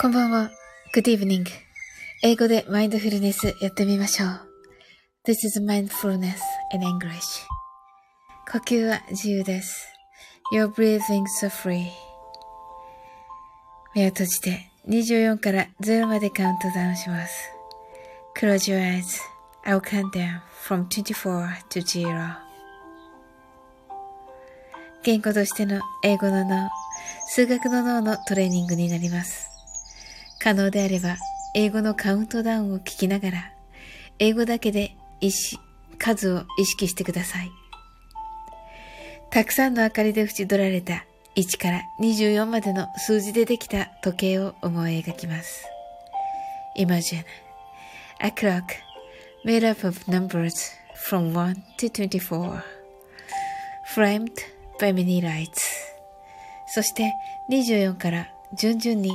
こんばんは。Good evening. 英語でマインドフルネスやってみましょう。This is mindfulness in English. 呼吸は自由です。Your breathing so free. 目を閉じて24から0までカウントダウンします。Close your eyes. I'll count down from 24 to 0. 言語としての英語の脳、数学の脳のトレーニングになります。可能であれば、英語のカウントダウンを聞きながら、英語だけで意識、数を意識してください。たくさんの明かりで縁取られた1から24までの数字でできた時計を思い描きます。Imagine a clock made up of numbers from 1 to 24 framed by many lights そして24から順々に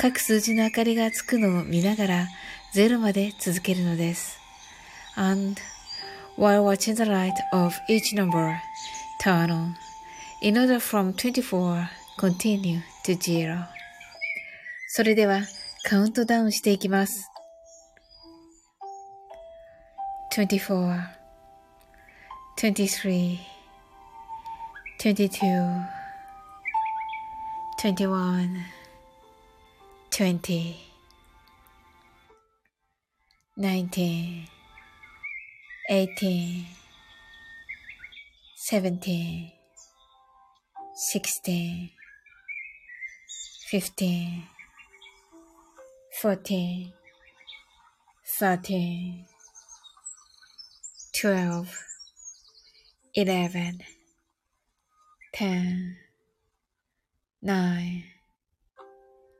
各数字の明かりがつくのを見ながら0まで続けるのです。And while watching the light of each number turn on, in order from 24 continue to zero. それではカウントダウンしていきます。24 23 22 21 2120 19 18 17 16 15 14 13 12 11 10 9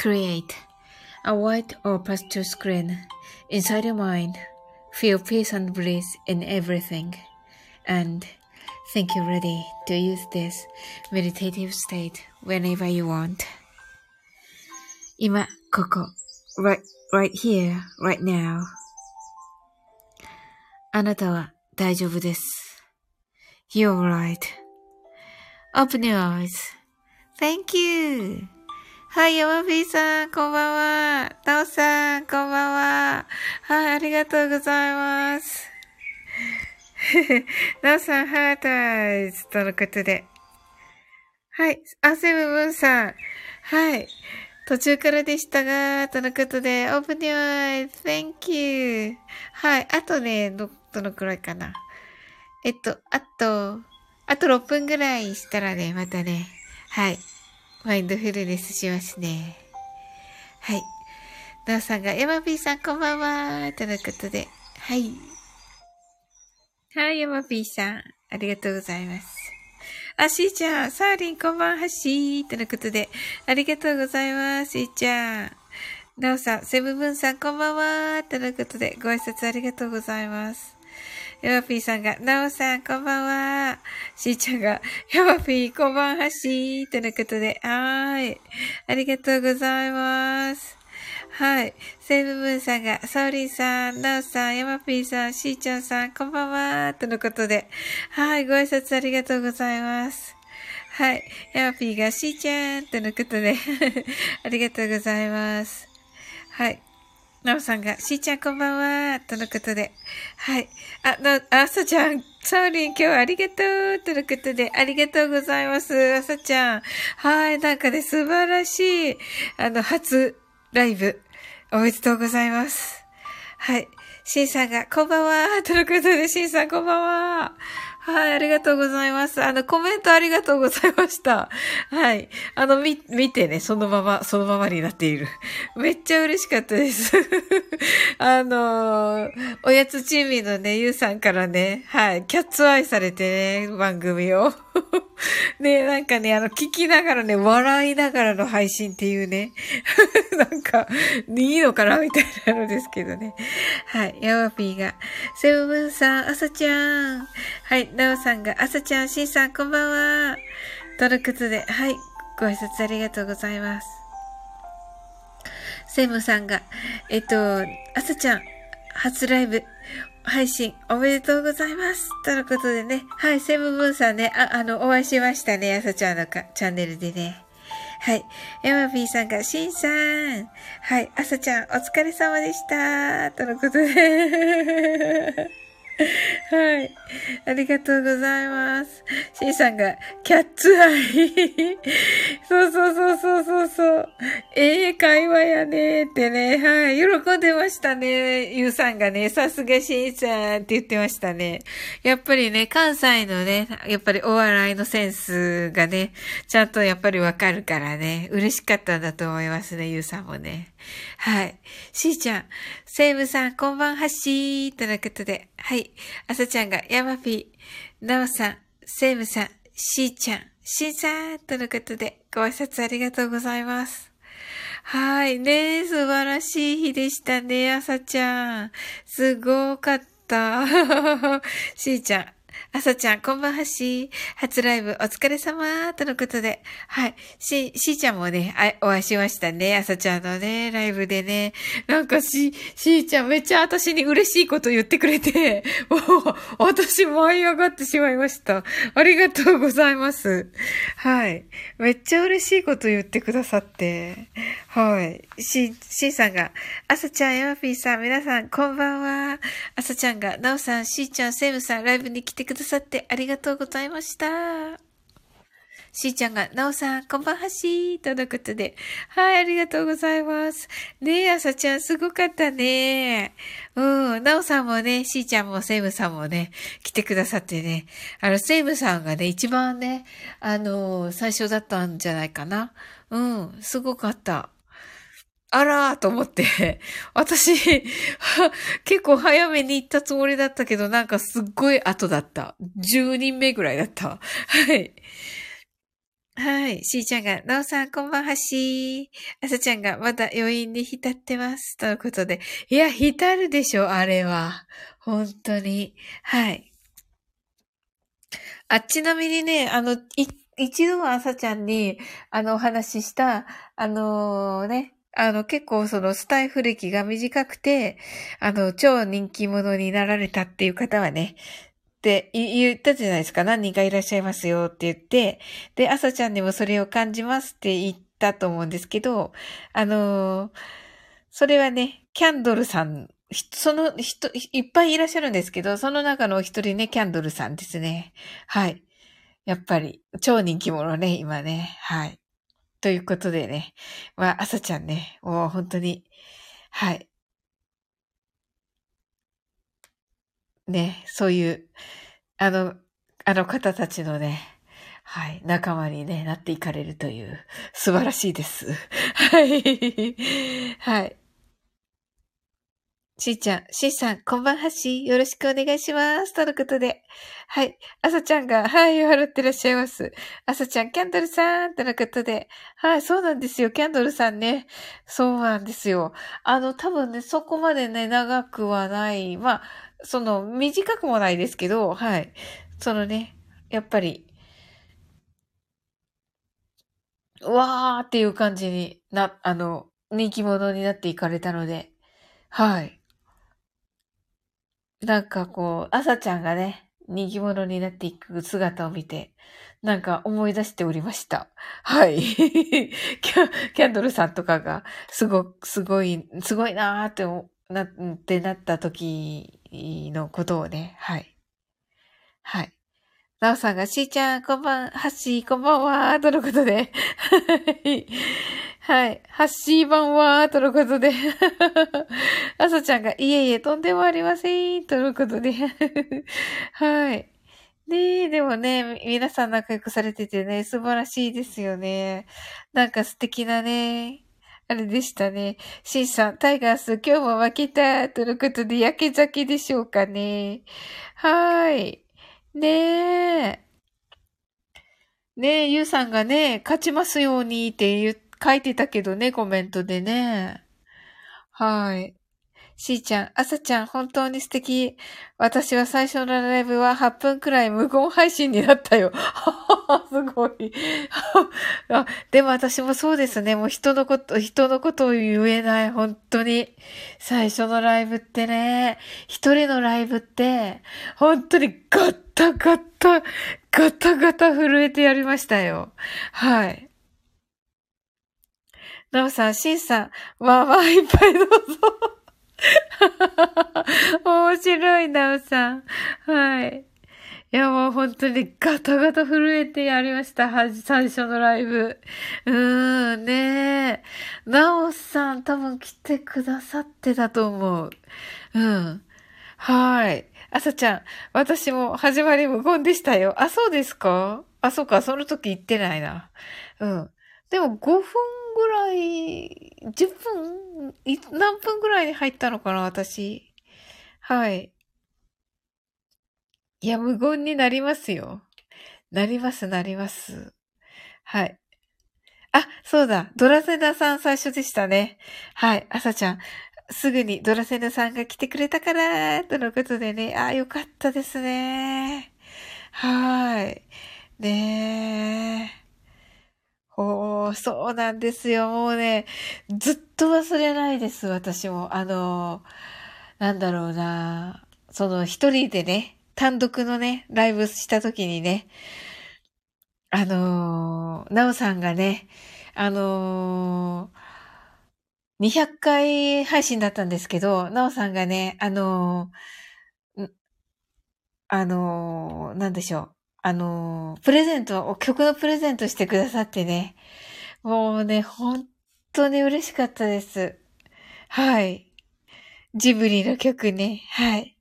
Create a white or pastel screen inside your mind. Feel peace and bliss in everything. And think you're ready to use this meditative state whenever you want. 今、ここ、right, right here, right now. あなたは大丈夫です。You're right. Open your eyes. Thank you. はい、山 B さん、こんばんは。なおさん、こんばんは。はい、ありがとうございます。なおさん、ハータイズとのことで。はい、あ、セブブンさん。はい。途中からでしたが、とのことで、オープニュー thank you. はい。あとね、ど、どのくらいかな。えっと、あと、あと6分ぐらいしたらね、またね、はい。マインドフルネスしますね。はい。なおさんが、ヤマピーさんこんばんはとのことで。はい。はい、ヤマピーさん。ありがとうございます。あ、しーちゃん、サーリンこんばんはしーとのことで。ありがとうございます、しーちゃん。なおさん、セブブンさんこんばんはとのことで、ご挨拶ありがとうございます。ヤマピーさんが、なおさん、こんばんは。しーちゃんが、ヤマピー、こんばんはしー。とのことで、はーい。ありがとうございます。はい。セブブンさんが、ソーリーさん、ナオさん、ヤマピーさん、しーちゃんさん、こんばんは。とのことで、はい。ご挨拶ありがとうございます。はい。ヤマピーが、しーちゃん、とのことで ありがとうございます。はい。なおさんが、しーちゃんこんばんは、とのことで。はい。あ、の、あさちゃん、サーリン今日はありがとう、とのことで、ありがとうございます、あさちゃん。はい、なんかね、素晴らしい、あの、初ライブ、おめでとうございます。はい。シンさんが、こんばんは、とのことで、シンさんこんばんは。はい、ありがとうございます。あの、コメントありがとうございました。はい。あの、み、見てね、そのまま、そのままになっている。めっちゃ嬉しかったです。あのおやつチーミーのね、ゆうさんからね、はい、キャッツアイされてね、番組を。ねなんかね、あの、聞きながらね、笑いながらの配信っていうね。なんか、いいのかなみたいなのですけどね。はい。ヤマピーが、セブブンさん、アサちゃん。はい。ナオさんが、アサちゃん、シンさん、こんばんは。とのことで、はい。ご挨拶ありがとうございます。セムさんが、えっと、アサちゃん、初ライブ、配信おめでとうございます。とのことでね。はい、セブンブンさんね、あ、あの、お会いしましたね。朝ちゃんのかチャンネルでね。はい。ヤマピーさんが、シンさん。はい。あさちゃん、お疲れ様でした。とのことで。はい。ありがとうございます。シーさんが、キャッツアイ。そうそうそうそうそうそう。ええ会話やねってね。はい。喜んでましたね。ゆうさんがね、さすがシーさんって言ってましたね。やっぱりね、関西のね、やっぱりお笑いのセンスがね、ちゃんとやっぱりわかるからね、嬉しかったんだと思いますね、ゆうさんもね。はい。しーちゃん、セイムさん、こんばんはしー、とのことで。はい。あさちゃんが、ヤマピー、ナオさん、セイムさん、しーちゃん、しーさん、とのことで、ご挨拶ありがとうございます。はい。ね素晴らしい日でしたね、あさちゃん。すごかった。しーちゃん、朝ちゃん、こんばんはし。初ライブお疲れ様とのことで。はい。し、しーちゃんもね、あお会いしましたね。朝ちゃんのね、ライブでね。なんかし、しーちゃんめっちゃ私に嬉しいこと言ってくれて、もう、私舞い上がってしまいました。ありがとうございます。はい。めっちゃ嬉しいこと言ってくださって。はい。し、しーさんが、朝ちゃん、ヤマピーさん、皆さん、こんばんは。朝ちゃんが、なおさん、しーちゃん、セムさん、ライブに来てくくださってありがとうございました。しーちゃんが、なおさん、こんばんはしー、とのことで。はい、ありがとうございます。ねえ、あさちゃん、すごかったね。うん、なおさんもね、しーちゃんもセイムさんもね、来てくださってね。あの、セイムさんがね、一番ね、あの、最初だったんじゃないかな。うん、すごかった。あらーと思って、私、結構早めに行ったつもりだったけど、なんかすっごい後だった。10人目ぐらいだった。はい。はい。しーちゃんが、なおさんこんばんはしー。あさちゃんが、まだ余韻に浸ってます。ということで。いや、浸るでしょ、あれは。本当に。はい。あ、ちなみにね、あの、い一度はあさちゃんに、あの、お話しした、あのー、ね、あの、結構そのスタイフ歴が短くて、あの、超人気者になられたっていう方はね、って言ったじゃないですか。何人かいらっしゃいますよって言って、で、朝ちゃんにもそれを感じますって言ったと思うんですけど、あのー、それはね、キャンドルさん、その人、いっぱいいらっしゃるんですけど、その中のお一人ね、キャンドルさんですね。はい。やっぱり、超人気者ね、今ね。はい。ということでね。まあ、朝ちゃんね、もう本当に、はい。ね、そういう、あの、あの方たちのね、はい、仲間にね、なっていかれるという、素晴らしいです。はい。はい。しーちゃん、しーさん、こんばんはしー、よろしくお願いします。とのことで。はい。あさちゃんが、はい、笑ってらっしゃいます。あさちゃん、キャンドルさん、とのことで。はい、そうなんですよ。キャンドルさんね。そうなんですよ。あの、多分ね、そこまでね、長くはない。まあ、その、短くもないですけど、はい。そのね、やっぱり、うわーっていう感じにな、あの、人気者になっていかれたので、はい。なんかこう、朝ちゃんがね、人気者になっていく姿を見て、なんか思い出しておりました。はい。キャンドルさんとかが、すご、すごい、すごいなーってなってなった時のことをね、はい。はい。なおさんが、しーちゃん、こんばん、はっしー、こんばんは、とのことで。はい。はい。ハッシー版は、とのことで。あさちゃんが、いえいえ、とんでもありません、とのことで。はい。ねえ、でもね、皆さん仲良くされててね、素晴らしいですよね。なんか素敵なね、あれでしたね。シンさん、タイガース、今日も負けた、とのことで、焼け酒でしょうかね。はーい。ねえ。ねえ、ゆうさんがね、勝ちますようにって言う書いてたけどね、コメントでね。はい。しーちゃん、あさちゃん、本当に素敵。私は最初のライブは8分くらい無言配信になったよ。すごい あ。でも私もそうですね。もう人のこと、人のことを言えない。本当に。最初のライブってね、一人のライブって、本当にガッタガッタ、ガタガタ震えてやりましたよ。はい。なおさん、しんさん、まあまあいっぱいどうぞ。面白いなおさん。はい。いや、もう本当にガタガタ震えてやりました。はじ最初のライブ。うーん、ねえ。なおさん多分来てくださってたと思う。うん。はい。あさちゃん、私も始まり無言でしたよ。あ、そうですか？あ、そうか、その時言ってないな。うん。でも5分ぐらい、10分、何分ぐらいに入ったのかな、私。はい。いや、無言になりますよ。なります、なります。はい。あ、そうだ。ドラセナさん最初でしたね。はい。朝ちゃん。すぐにドラセナさんが来てくれたから、とのことでね。あ、よかったですね。はい。ねえ。おー、そうなんですよ。もうね、ずっと忘れないです、私も。あの、なんだろうな。その一人でね、単独のね、ライブした時にね、あのー、なおさんがね、あの、200回配信だったんですけど、なおさんがね、あのー、あのー、なんでしょう。あの、プレゼント、曲のプレゼントしてくださってね。もうね、本当に嬉しかったです。はい。ジブリの曲ね。はい。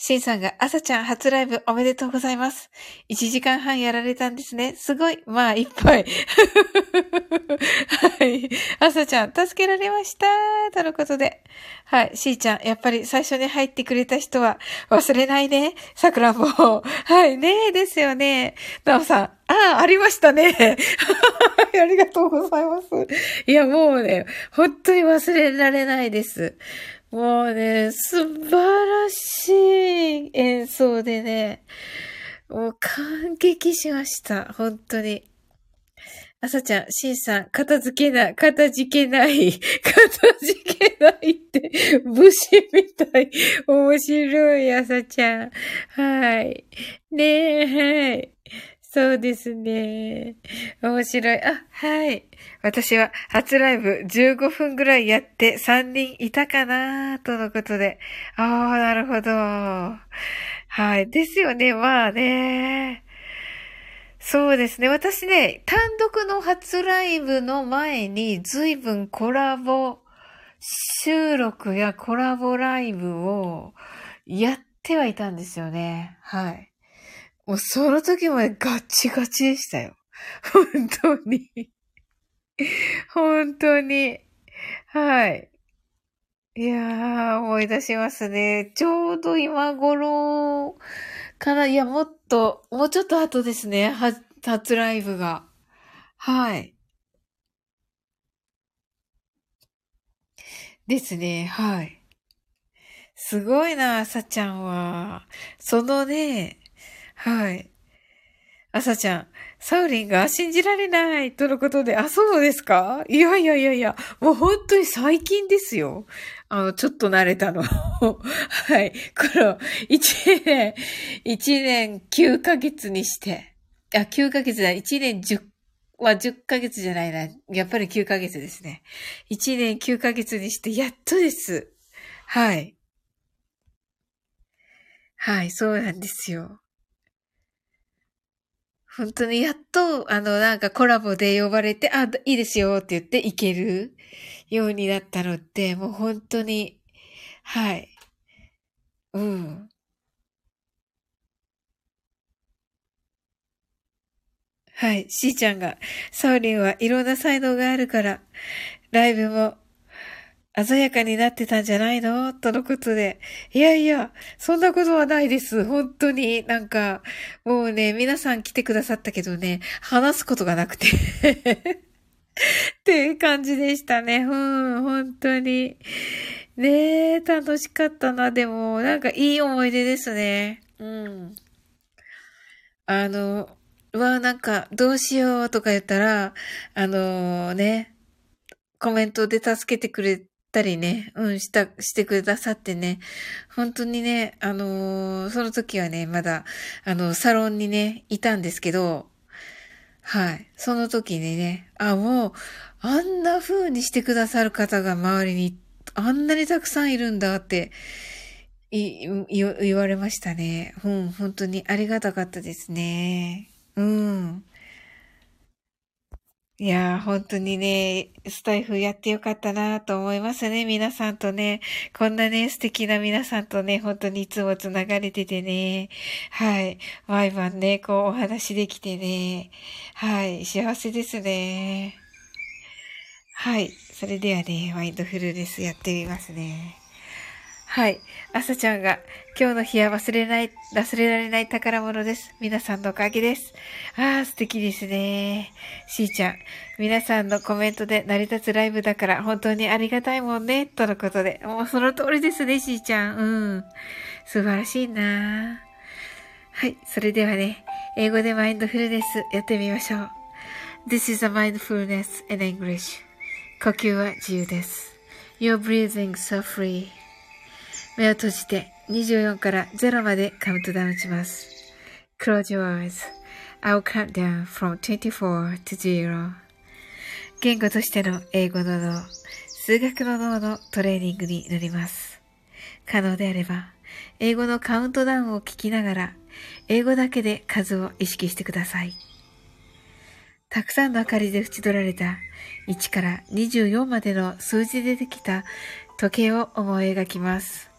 シンさんが、朝ちゃん初ライブおめでとうございます。1時間半やられたんですね。すごい。まあ、いっぱい。はい。朝ちゃん、助けられました。とのことで。はい。しーちゃん、やっぱり最初に入ってくれた人は忘れないね。桜棒。はい。ねえ、ですよね。なおさん、ああ、ありましたね。ありがとうございます。いや、もうね、本当に忘れられないです。もうね、素晴らしい演奏でね、もう感激しました。本当に。あさちゃん、しんさん、片付けない、片付けない、片付けないって、武士みたい。面白い、あさちゃん。はい。ねえ、はい。そうですね。面白い。あ、はい。私は初ライブ15分ぐらいやって3人いたかなとのことで。ああ、なるほど。はい。ですよね。まあね。そうですね。私ね、単独の初ライブの前に随分コラボ収録やコラボライブをやってはいたんですよね。はい。もうその時までガチガチでしたよ。本当に本当に。はい。いやー、思い出しますね。ちょうど今頃かな。いや、もっと、もうちょっと後ですね。初ライブが。はい。ですね。はい。すごいな、さちゃんは。そのね、はい。あさちゃん、サウリンが信じられないとのことで、あ、そうですか？いやいやいやいや、もう本当に最近ですよ。あの、ちょっと慣れたの。はい。この、一年、一年九ヶ月にして、あ、九ヶ月だ、一年十、は十ヶ月じゃないな。やっぱり九ヶ月ですね。一年九ヶ月にして、やっとです。はい。はい、そうなんですよ。本当にやっと、あの、なんかコラボで呼ばれて、あ、いいですよって言って行けるようになったのって、もう本当に、はい。うん。はい。しーちゃんが、サウリンはいろんな才能があるから、ライブも、鮮やかになってたんじゃないの？とのことで。いやいや、そんなことはないです。本当に。なんか、もうね、皆さん来てくださったけどね、話すことがなくて っていう感じでしたね。うん、本当に。ねえ、楽しかったな。でも、なんかいい思い出ですね。うん。あの、うわ、なんか、どうしようとか言ったら、あのー、ね、コメントで助けてくれたりね、うん、した、してくださってね、本当にね、あのー、その時はね、まだ、あの、サロンにね、いたんですけど、はい。その時にね、あ、もう、あんな風にしてくださる方が周りに、あんなにたくさんいるんだって、い、言われましたね。うん、本当にありがたかったですね。うん。いやー、本当にね、スタイフやってよかったなと思いますね。皆さんとね、こんなね、素敵な皆さんとね、本当にいつも繋がれててね、はい、毎晩ね、こうお話できてね、はい、幸せですね。はい、それではね、ワインドフルネスやってみますね。はい。朝ちゃんが、今日の日は忘れない、忘れられない宝物です。皆さんのおかげです。ああ、素敵ですね。しーちゃん、皆さんのコメントで成り立つライブだから本当にありがたいもんね、とのことで。もうその通りですね、しーちゃん。うん。素晴らしいなはい。それではね、英語でマインドフルネスやってみましょう。This is a mindfulness in English. 呼吸は自由です。You're breathing so free. 目を閉じて24から0までカウントダウンします。Close your eyes.I'll count down from 24 to 0. 言語としての英語の脳、数学の脳のトレーニングになります。可能であれば、英語のカウントダウンを聞きながら、英語だけで数を意識してください。たくさんの明かりで縁取られた1から24までの数字でできた時計を思い描きます。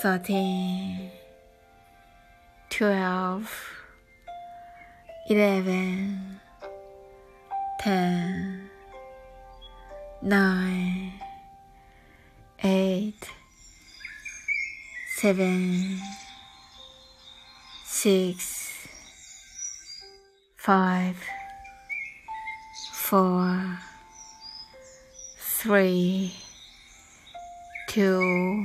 thirteen, twelve, eleven, ten, nine, eight, seven, six, five, four, three, two,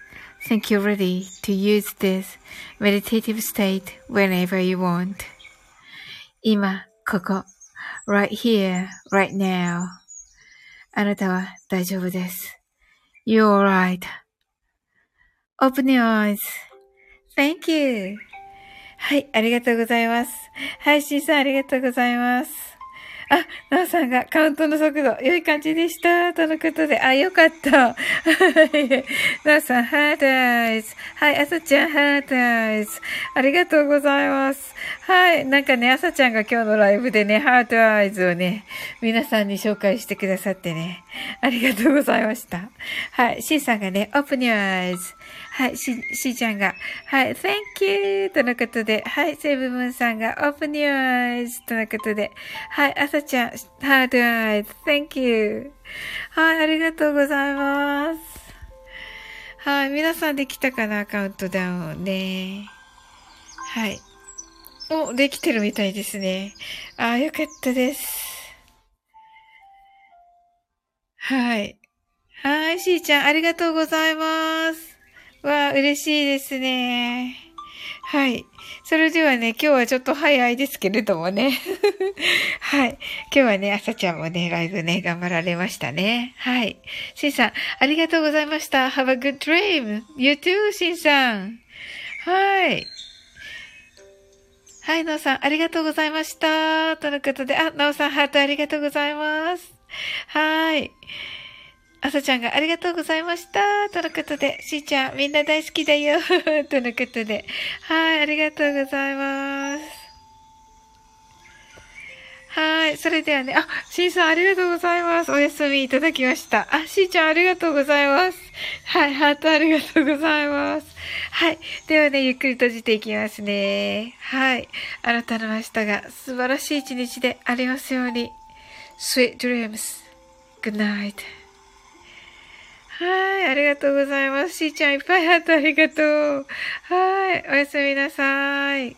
think you're ready to use this meditative state whenever you want. 今、ここ、right here, right now. あなたは大丈夫です。You're alright.Open your eyes.Thank you. はい、ありがとうございます。はい、シーさんありがとうございます。 あ、なおさんがカウントの速度、良い感じでした。とのことで、あ、よかった。はい。なおさん、 heart eyes。はい、あさちゃん、 heart eyes。ありがとうございます。はい。なんかね、あさちゃんが今日のライブでね、 heart eyes をね、皆さんに紹介してくださってね、ありがとうございました。はい。シンさんがね、オープニュアイズ。はい、し、しーちゃんが、はい、thank you! とのことで、はい、セブブンさんが open your eyes! とのことで、はい、あさちゃん、hard eyes! thank you! はい、ありがとうございます。はい、皆さんできたかなカウントダウンね。はい。お、できてるみたいですね。ああ、よかったです。はい。はい、しーちゃん、ありがとうございます。わあ、嬉しいですね。はい。それではね、今日はちょっと早いですけれどもね。はい。今日はね、朝ちゃんもね、ライブね、頑張られましたね。はい。しんさん、ありがとうございました。Have a good dream. You too, しんさん。はい。はい、なおさん、ありがとうございました。とのことで、あ、なおさん、ハートありがとうございます。はい。あさちゃんがありがとうございました。とのことで、しーちゃんみんな大好きだよ。とのことで。はい、ありがとうございます。はい。それではね、あ、しーさんありがとうございます。お休みいただきました。あ、しーちゃんありがとうございます。はい。ハートありがとうございます。はい。ではね、ゆっくり閉じていきますね。はい。あなたの明日が素晴らしい一日でありますように。Sweet dreams. Good night. はい、ありがとうございます。しーちゃんいっぱいハートありがとう。はい、おやすみなさい。